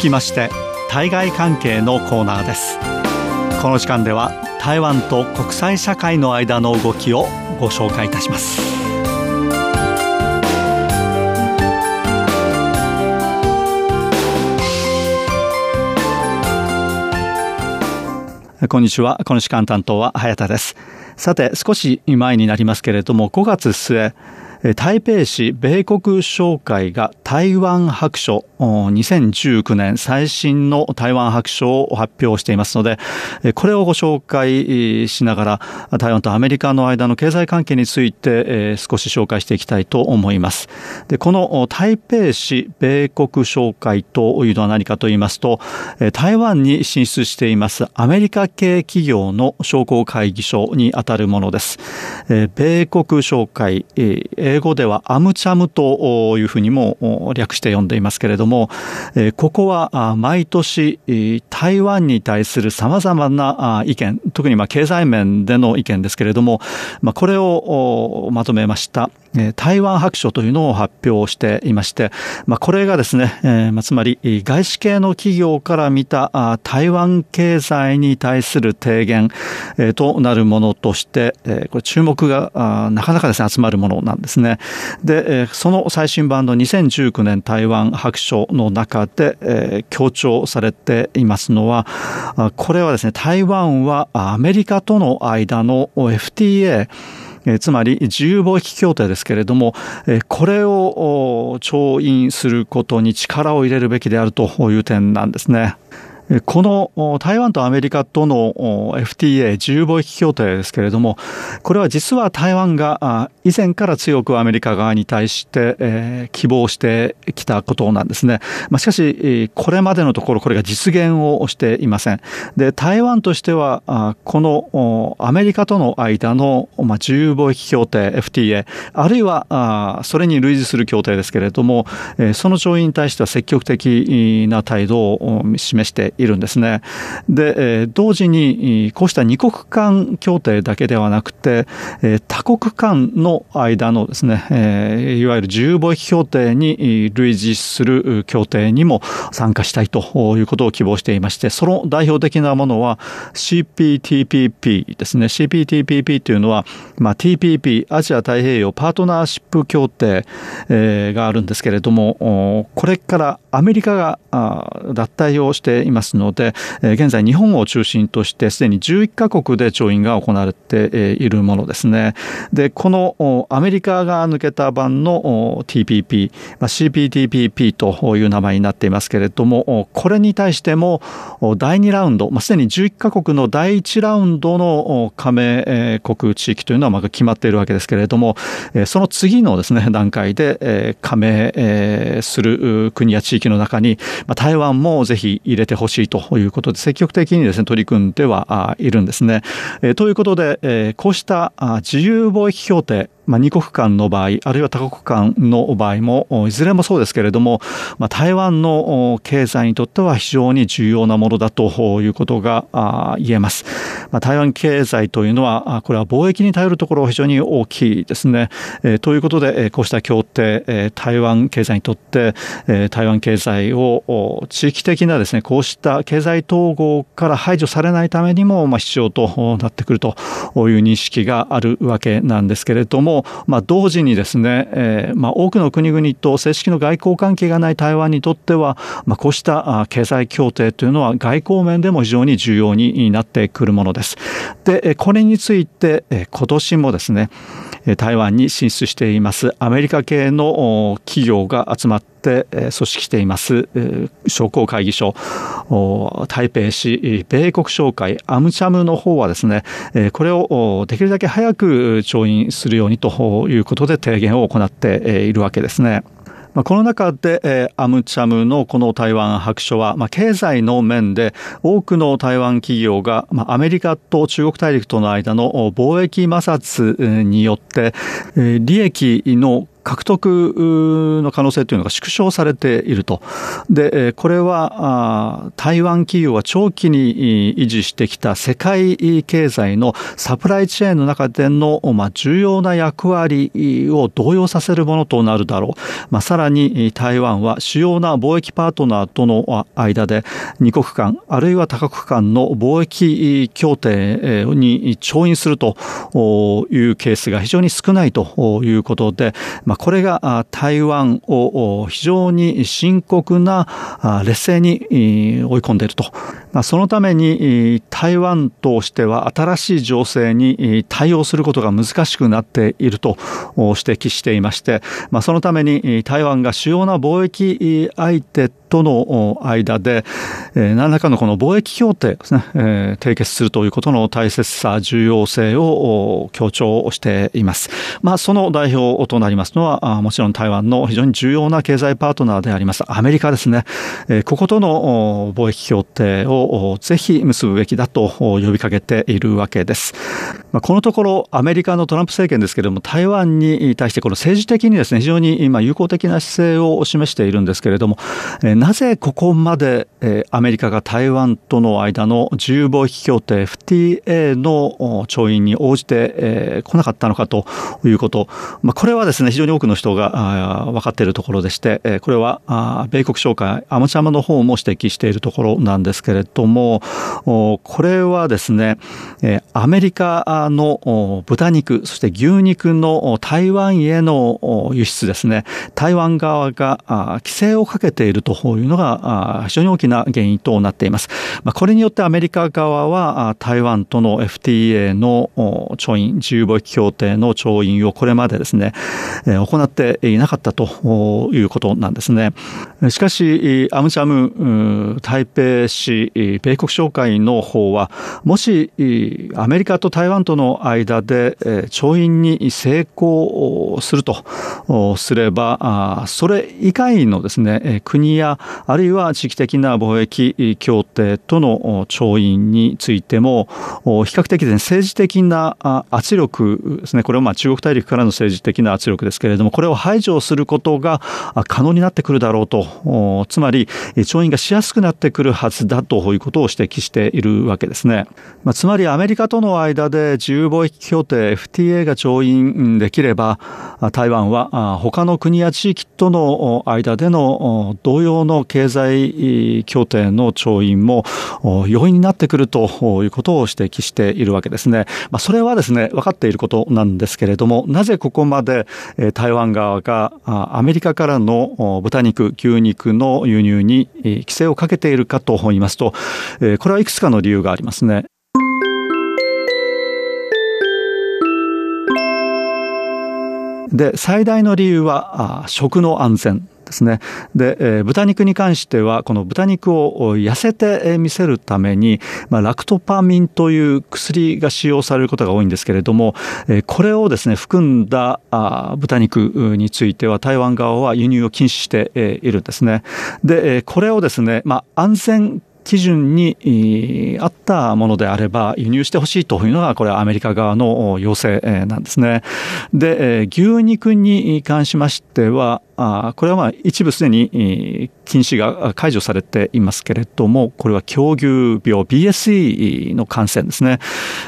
きまして対外関係のコーナーですこの時間では台湾と国際社会の間の動きをご紹介いたしますこんにちは。この時間担当は早田です。さて、少し前になりますけれども、5月末、台北市米国商会が台湾白書2019年最新の台湾白書を発表していますので、これをご紹介しながら台湾とアメリカの間の経済関係について少し紹介していきたいと思います。でこの台北市米国商会というのは何かと言いますと、台湾に進出していますアメリカ系企業の商工会議所にあたるものです。米国商会、英語ではアムチャムというふうにも略して呼んでいますけれども、ここは毎年台湾に対する様々な意見、特にまあ経済面での意見ですけれども、まあ、これをまとめました台湾白書というのを発表していまして、まあ、これがですね、えまあ、つまり外資系の企業から見た台湾経済に対する提言、となるものとして、これ注目がなかなかですね集まるものなんですね。で、その最新版の2019年台湾白書の中で、強調されていますのは、これはですね、台湾はアメリカとの間の FTA つまり自由貿易協定ですけれども、これを調印することに力を入れるべきであるという点なんですね。この台湾とアメリカとの FTA 自由貿易協定ですけれども、これは実は台湾が以前から強くアメリカ側に対して希望してきたことなんですね。しかし、これまでのところこれが実現をしていません。で、台湾としては、このアメリカとの間の自由貿易協定 FTA、あるいはそれに類似する協定ですけれども、その調印に対しては積極的な態度を示しているんですね。で、同時にこうした二国間協定だけではなくて、多国間の間のですね、いわゆる自由貿易協定に類似する協定にも参加したいということを希望していまして、その代表的なものは CPTPP ですね。CPTPP というのは、まあ、TPP アジア太平洋パートナーシップ協定があるんですけれども、これからアメリカが脱退をしていますますので、現在日本を中心としてすでに11カ国で調印が行われているものですね。で、このアメリカが抜けた版の TPP、CPTPP という名前になっていますけれども、これに対しても第2ラウンド、すでに11カ国の第1ラウンドの加盟国地域というのはま決まっているわけですけれども、その次のですね、段階で加盟する国や地域の中に台湾もぜひ入れてほしいということで積極的にですね取り組んではいるんですね。ということで、こうした自由貿易協定まあ、二国間の場合、あるいは多国間の場合も、いずれもそうですけれども、まあ、台湾の経済にとっては非常に重要なものだということが言えます。まあ、台湾経済というのは、これは貿易に頼るところ非常に大きいですね。えー、ということで、こうした協定、台湾経済にとって、台湾経済を地域的なですね、こうした経済統合から排除されないためにも、まあ、必要となってくるという認識があるわけなんですけれども、まあ、同時にですね、えー、まあ、多くの国々と正式の外交関係がない台湾にとっては、まあ、こうした経済協定というのは外交面でも非常に重要になってくるものです。で、これについて今年もですね、台湾に進出していますアメリカ系の企業が集まって組織しています商工会議所台北市米国商会アムチャムの方はですねこれをできるだけ早く調印するようにということで提言を行っているわけですね。まあ、この中で、えー、アムチャムのこの台湾白書は、まあ、経済の面で多くの台湾企業が、まあ、アメリカと中国大陸との間の貿易摩擦によって、えー、利益の獲得の可能性というのが縮小されていると。で、これは台湾企業が長期に維持してきた世界経済のサプライチェーンの中での、重要な役割を動揺させるものとなるだろう。まあ、さらに台湾は主要な貿易パートナーとの間で二国間あるいは多国間の貿易協定に調印するというケースが非常に少ないということで、まあ、これが台湾を非常に深刻な劣勢に追い込んでいると。まあ、そのために台湾としては新しい情勢に対応することが難しくなっていると指摘していまして、まあ、そのために台湾が主要な貿易相手との間で、えー、何らかのこの貿易協定ですね、えー、締結するということの大切さ、重要性を強調しています。まあ、その代表となりますのは、もちろん台湾の非常に重要な経済パートナーでありますアメリカですね。えー、こことの貿易協定をぜひ結ぶべきだと呼びかけているわけです。まあ、このところ、アメリカのトランプ政権ですけれども、台湾に対してこの政治的にですね、非常に今友好的な姿勢を示しているんですけれども、えーなぜここまで、えー、アメリカが台湾との間の自由貿易協定 FTA の調印に応じて、えー、来なかったのかということ、まあ、これはですね非常に多くの人が分かっているところでして、えー、これはあ米国商会アマチュアの方も指摘しているところなんですけれどもこれはですね、え、アメリカの豚肉そして牛肉の台湾への輸出ですね。台湾側が規制をかけているとというのが非常に大きな原因となっています。これによってアメリカ側は台湾との FTA の調印、自由貿易協定の調印をこれまでですね、行っていなかったということなんですね。しかし、アムチャム台北市米国商会の方は、もしアメリカと台湾との間で調印に成功するとすれば、それ以外のですね、国やあるいは地域的な貿易協定との調印についても比較的、ね、政治的な圧力ですね。これはまあ中国大陸からの政治的な圧力ですけれどもこれを排除することが可能になってくるだろうと。つまり調印がしやすくなってくるはずだということを指摘しているわけですね、まあ、つまりアメリカとの間で自由貿易協定 FTA が調印できれば台湾は他の国や地域との間での同様のの経済協定の調印も容易になってくるということを指摘しているわけですね。まあ、それはですね、分かっていることなんですけれども、なぜここまで台湾側がアメリカからの豚肉、牛肉の輸入に規制をかけているかと言いますと、これはいくつかの理由がありますね。で、最大の理由は食の安全ですね。で、えー、豚肉に関しては、この豚肉を痩せて見せるために、まあ、ラクトパミンという薬が使用されることが多いんですけれども、えー、これをですね、含んだあ豚肉については、台湾側は輸入を禁止しているんですね。で、これをですね、まあ、安全基準に合ったものであれば輸入してほしいというのがこれはアメリカ側の要請なんですね。で、牛肉に関しましては、これはまあ一部すでに禁止が解除されていますけれども、これは狂牛病 BSE の感染ですね、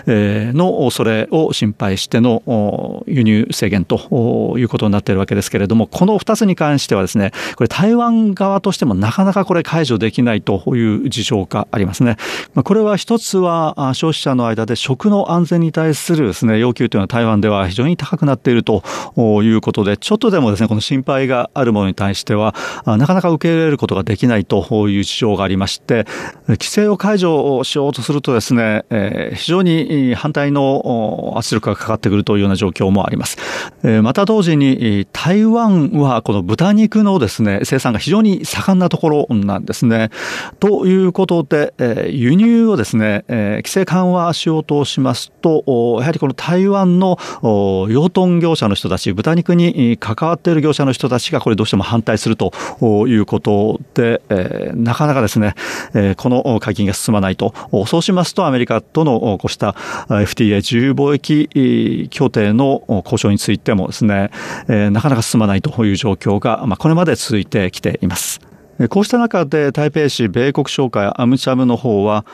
えの恐れを心配しての輸入制限ということになっているわけですけれども、この2つに関してはですね、これ台湾側としてもなかなかこれ解除できないという事情がありますね。これは一つは消費者の間で食の安全に対するですね、要求というのは台湾では非常に高くなっているということで、ちょっとでもですね、この心配があるものに対しては、なかなか受け入れることができないという事情がありまして、規制を解除をしようとするとですね、非常に反対の圧力がかかってくるというような状況もあります。また同時に、台湾はこの豚肉のですね、生産が非常に盛んなところなんですね。ということで、輸入をですね、規制緩和しようとしますと、やはりこの台湾の養豚業者の人たち、豚肉に関わっている業者の人たちがこれどうしても反対するということで、えー、なかなかですね、えー、この解禁が進まないと。そうしますとアメリカとのこうした FTA 自由貿易協定の交渉についてもですね、えー、なかなか進まないという状況が、まあ、これまで続いてきています。こうした中で台北市米国商会アムチャムの方は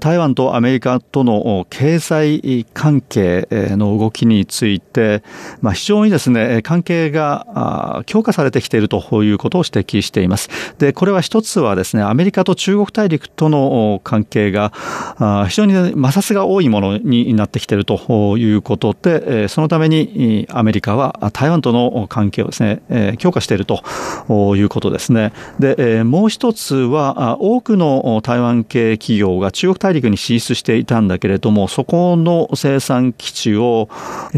台湾とアメリカとの経済関係の動きについて、まあ、非常にですね、関係が強化されてきているということを指摘しています。で、これは一つはですね、アメリカと中国大陸との関係が非常に摩擦が多いものになってきているということで、そのためにアメリカは台湾との関係をですね、強化しているということですね。で、もう一つは多くの台湾系企業が中国大陸に進出していたんだけれども、そこの生産基地を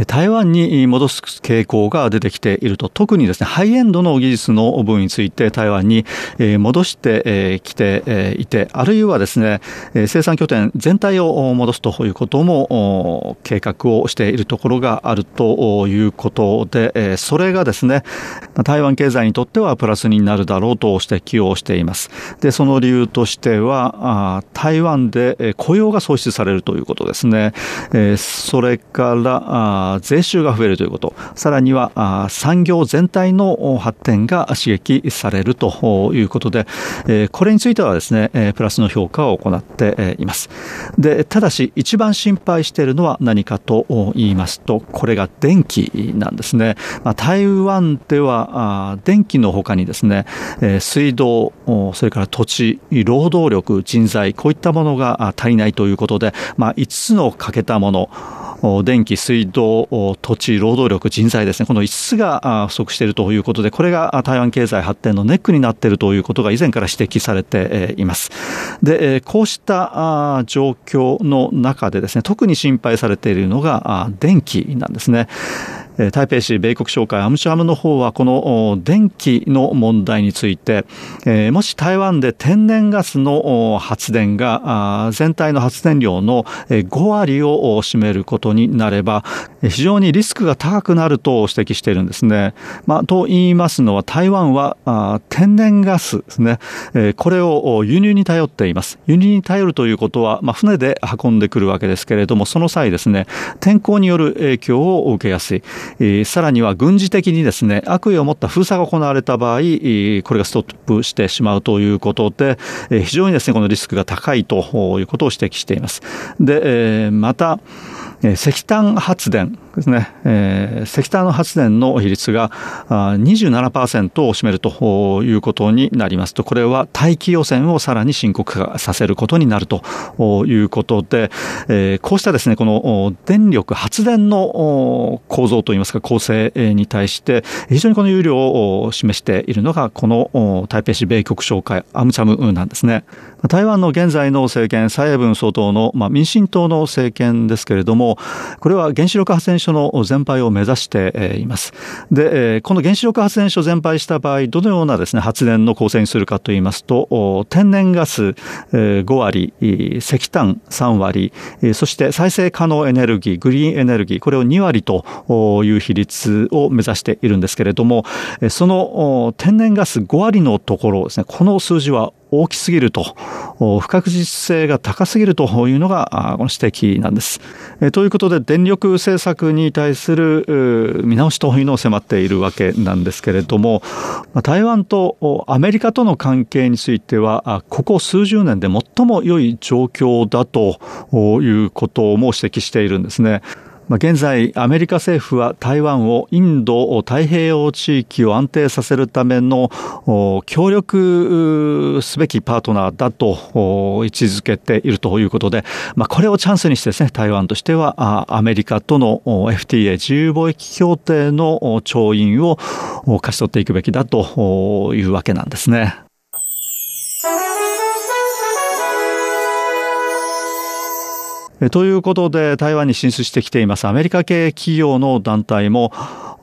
台湾に戻す傾向が出てきていると、特にですね、ハイエンドの技術の部分について台湾に戻してきていて、あるいはですね、生産拠点全体を戻すということも計画をしているところがあるということで、それがですね、台湾経済にとってはプラスになるだろうと指摘をしています。で、その理由としては、台湾で雇用が創出されるということですね。それから税収が増えるということ、さらには産業全体の発展が刺激されるということで、これについてはですね、プラスの評価を行っています。で、ただし一番心配しているのは何かと言いますと、これが電気なんですね。台湾では電気の他にですね、水道、それから土地、労働力、人材、こういったものが足りないということで、まあ、5つの欠けたもの、電気、水道、土地、労働力、人材ですね、この5つが不足しているということで、これが台湾経済発展のネックになっているということが以前から指摘されています。で、こうした状況の中でですね、特に心配されているのが電気なんですね。台北市米国商会アムシャムの方はこの電気の問題について、もし台湾で天然ガスの発電が全体の発電量の5割を占めることになれば非常にリスクが高くなると指摘しているんですね。まあ、と言いますのは台湾は天然ガスですね、これを輸入に頼っています。輸入に頼るということは、まあ、船で運んでくるわけですけれどもその際ですね天候による影響を受けやすい。さらには軍事的にですね、悪意を持った封鎖が行われた場合、これがストップしてしまうということで、非常にですね、このリスクが高いということを指摘しています。で、また、石炭発電ですね、えー、石炭の発電の比率が27%を占めるということになりますと、これは大気汚染をさらに深刻化させることになるということで、えー、こうしたですね、この電力発電の構造といいますか、構成に対して、非常にこの有料を示しているのが、この台北市米局商会アムチャムなんですね。台湾の現在の政権、蔡英文総統の、まあ、民進党の政権ですけれども、これは原子力発電所の全廃を目指しています。で、この原子力発電所全廃した場合、どのようなですね、発電の構成にするかといいますと、天然ガス5割、石炭3割、そして再生可能エネルギー、グリーンエネルギー、これを2割という比率を目指しているんですけれども、その天然ガス5割のところですね、この数字は大きすぎると、不確実性が高すぎるというのがこの指摘なんです。ということで電力政策に対する見直しというのを迫っているわけなんですけれども、台湾とアメリカとの関係については、ここ数十年で最も良い状況だということも指摘しているんですね。ま、現在、アメリカ政府は台湾をインド太平洋地域を安定させるための協力すべきパートナーだと位置づけているということで、まあ、これをチャンスにしてですね、台湾としてはアメリカとの FTA 自由貿易協定の調印を勝ち取っていくべきだというわけなんですね。ということで、台湾に進出してきていますアメリカ系企業の団体も、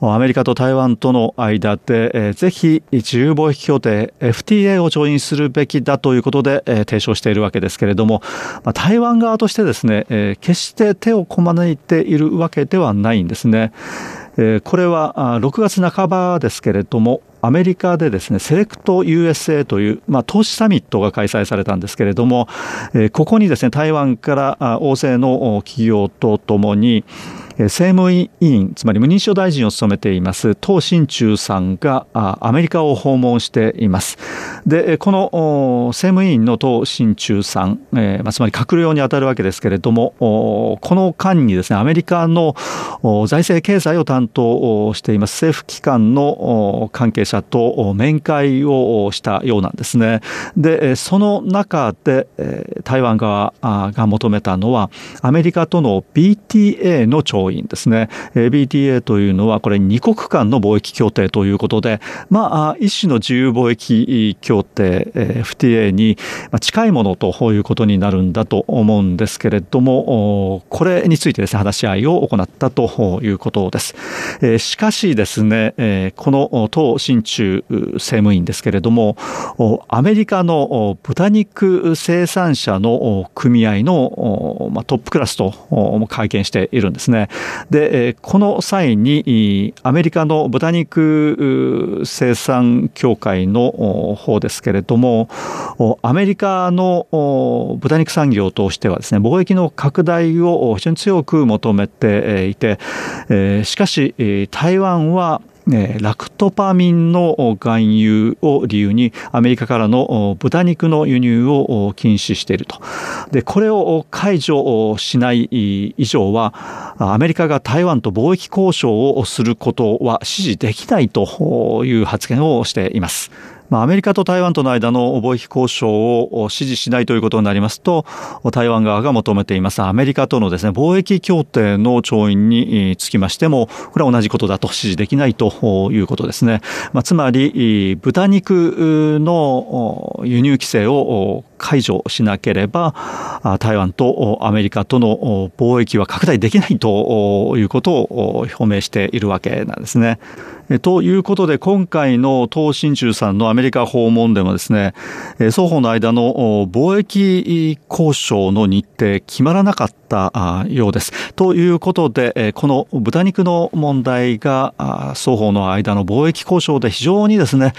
アメリカと台湾との間で、ぜひ自由貿易協定 FTA を調印するべきだということで、提唱しているわけですけれども、台湾側としてですね、決して手をこまねいているわけではないんですね。これは6月半ばですけれども、アメリカでですね、セレクト USA という、まあ、投資サミットが開催されたんですけれども、え、ここにですね、台湾から大勢の企業とともに、政務委員、つまり無認証大臣を務めています、唐新中さんがアメリカを訪問しています。で、この政務委員の唐新中さん、えー、つまり閣僚に当たるわけですけれども、この間にですね、アメリカの財政経済を担当しています政府機関の関係者と面会をしたようなんですね。で、その中で台湾側が求めたのは、アメリカとの BTA の調要因ですね。BTA というのはこれ二国間の貿易協定ということで、まあ、一種の自由貿易協定 FTA に近いものということになるんだと思うんですけれども、これについてですね、話し合いを行ったということです。しかしですね、この党新中政務員ですけれども、アメリカの豚肉生産者の組合のトップクラスと会見しているんですね。で、この際にアメリカの豚肉生産協会の方ですけれども、アメリカの豚肉産業としてはですね、貿易の拡大を非常に強く求めていて、しかし台湾はラクトパミンの含有を理由にアメリカからの豚肉の輸入を禁止していると。で、これを解除しない以上は、アメリカが台湾と貿易交渉をすることは支持できないという発言をしています。まあ、アメリカと台湾との間の貿易交渉を支持しないということになりますと、台湾側が求めていますアメリカとのですね、貿易協定の調印につきましても、これは同じことだと支持できないということですね。まあ、つまり、豚肉の輸入規制を解除しなければ、台湾とアメリカとの貿易は拡大できないということを表明しているわけなんですね。ということで、今回の東進中さんのアメリカ訪問でもですね、双方の間の貿易交渉の日程決まらなかったようです。ということで、この豚肉の問題が双方の間の貿易交渉で非常にですね、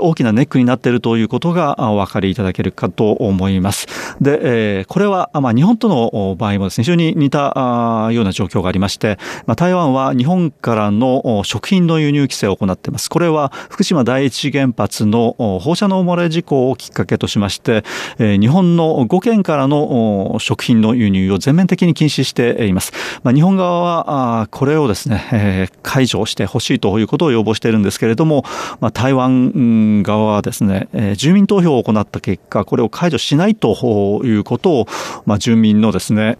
大きなネックになっているということがお分かりいただけるかと思います。で、これは、ま、日本との場合もですね、非常に似たような状況がありまして、ま、台湾は日本からの食品の輸入規制を行っています。これは福島第一原発の放射能漏れ事故をきっかけとしまして、日本の5県からの食品の輸入を全面的に禁止しています。まあ、日本側はこれをですね、解除してほしいということを要望しているんですけれども、まあ、台湾側はですね、住民投票を行った結果、これを解除しないということを、まあ、住民のですね、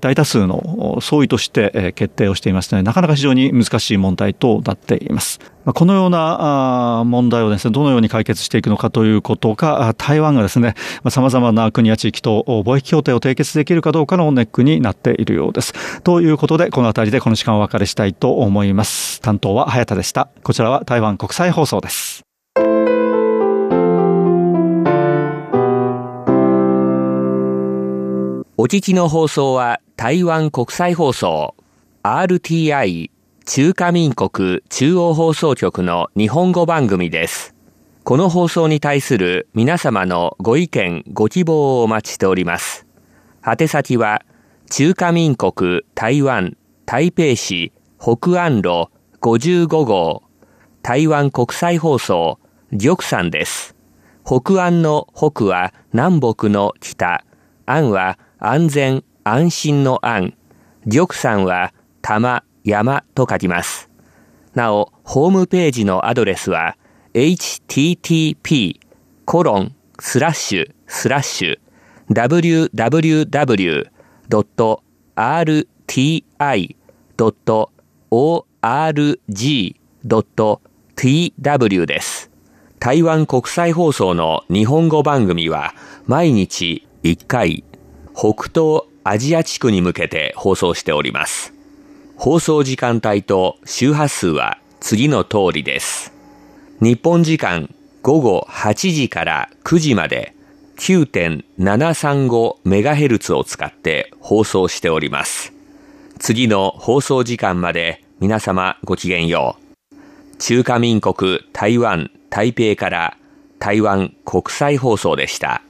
大多数の総意として決定をしていますので、なかなか非常に難しい問題となっていますいます。このような問題をですね、どのように解決していくのかということが、台湾がですね、様々な国や地域と貿易協定を締結できるかどうかのネックになっているようです。ということで、この辺りでこの時間お別れしたいと思います。担当は早田でした。こちらは台湾国際放送です。お聞きの放送は台湾国際放送 RTI 中華民国中央放送局の日本語番組です。この放送に対する皆様のご意見、ご希望をお待ちしております。宛先は、中華民国台湾台北市北安路55号台湾国際放送玉山です。北安の北は南北の北、安は安全安心の安、玉山は玉山と書きます。なお、ホームページのアドレスは http コロンスラッシュスラッシュ www.rti.org.tw です。台湾国際放送の日本語番組は毎日1回北東アジア地区に向けて放送しております。放送時間帯と周波数は次の通りです。日本時間午後8時から9時まで 9.735MHz を使って放送しております。次の放送時間まで皆様ごきげんよう。中華民国台湾台北から台湾国際放送でした。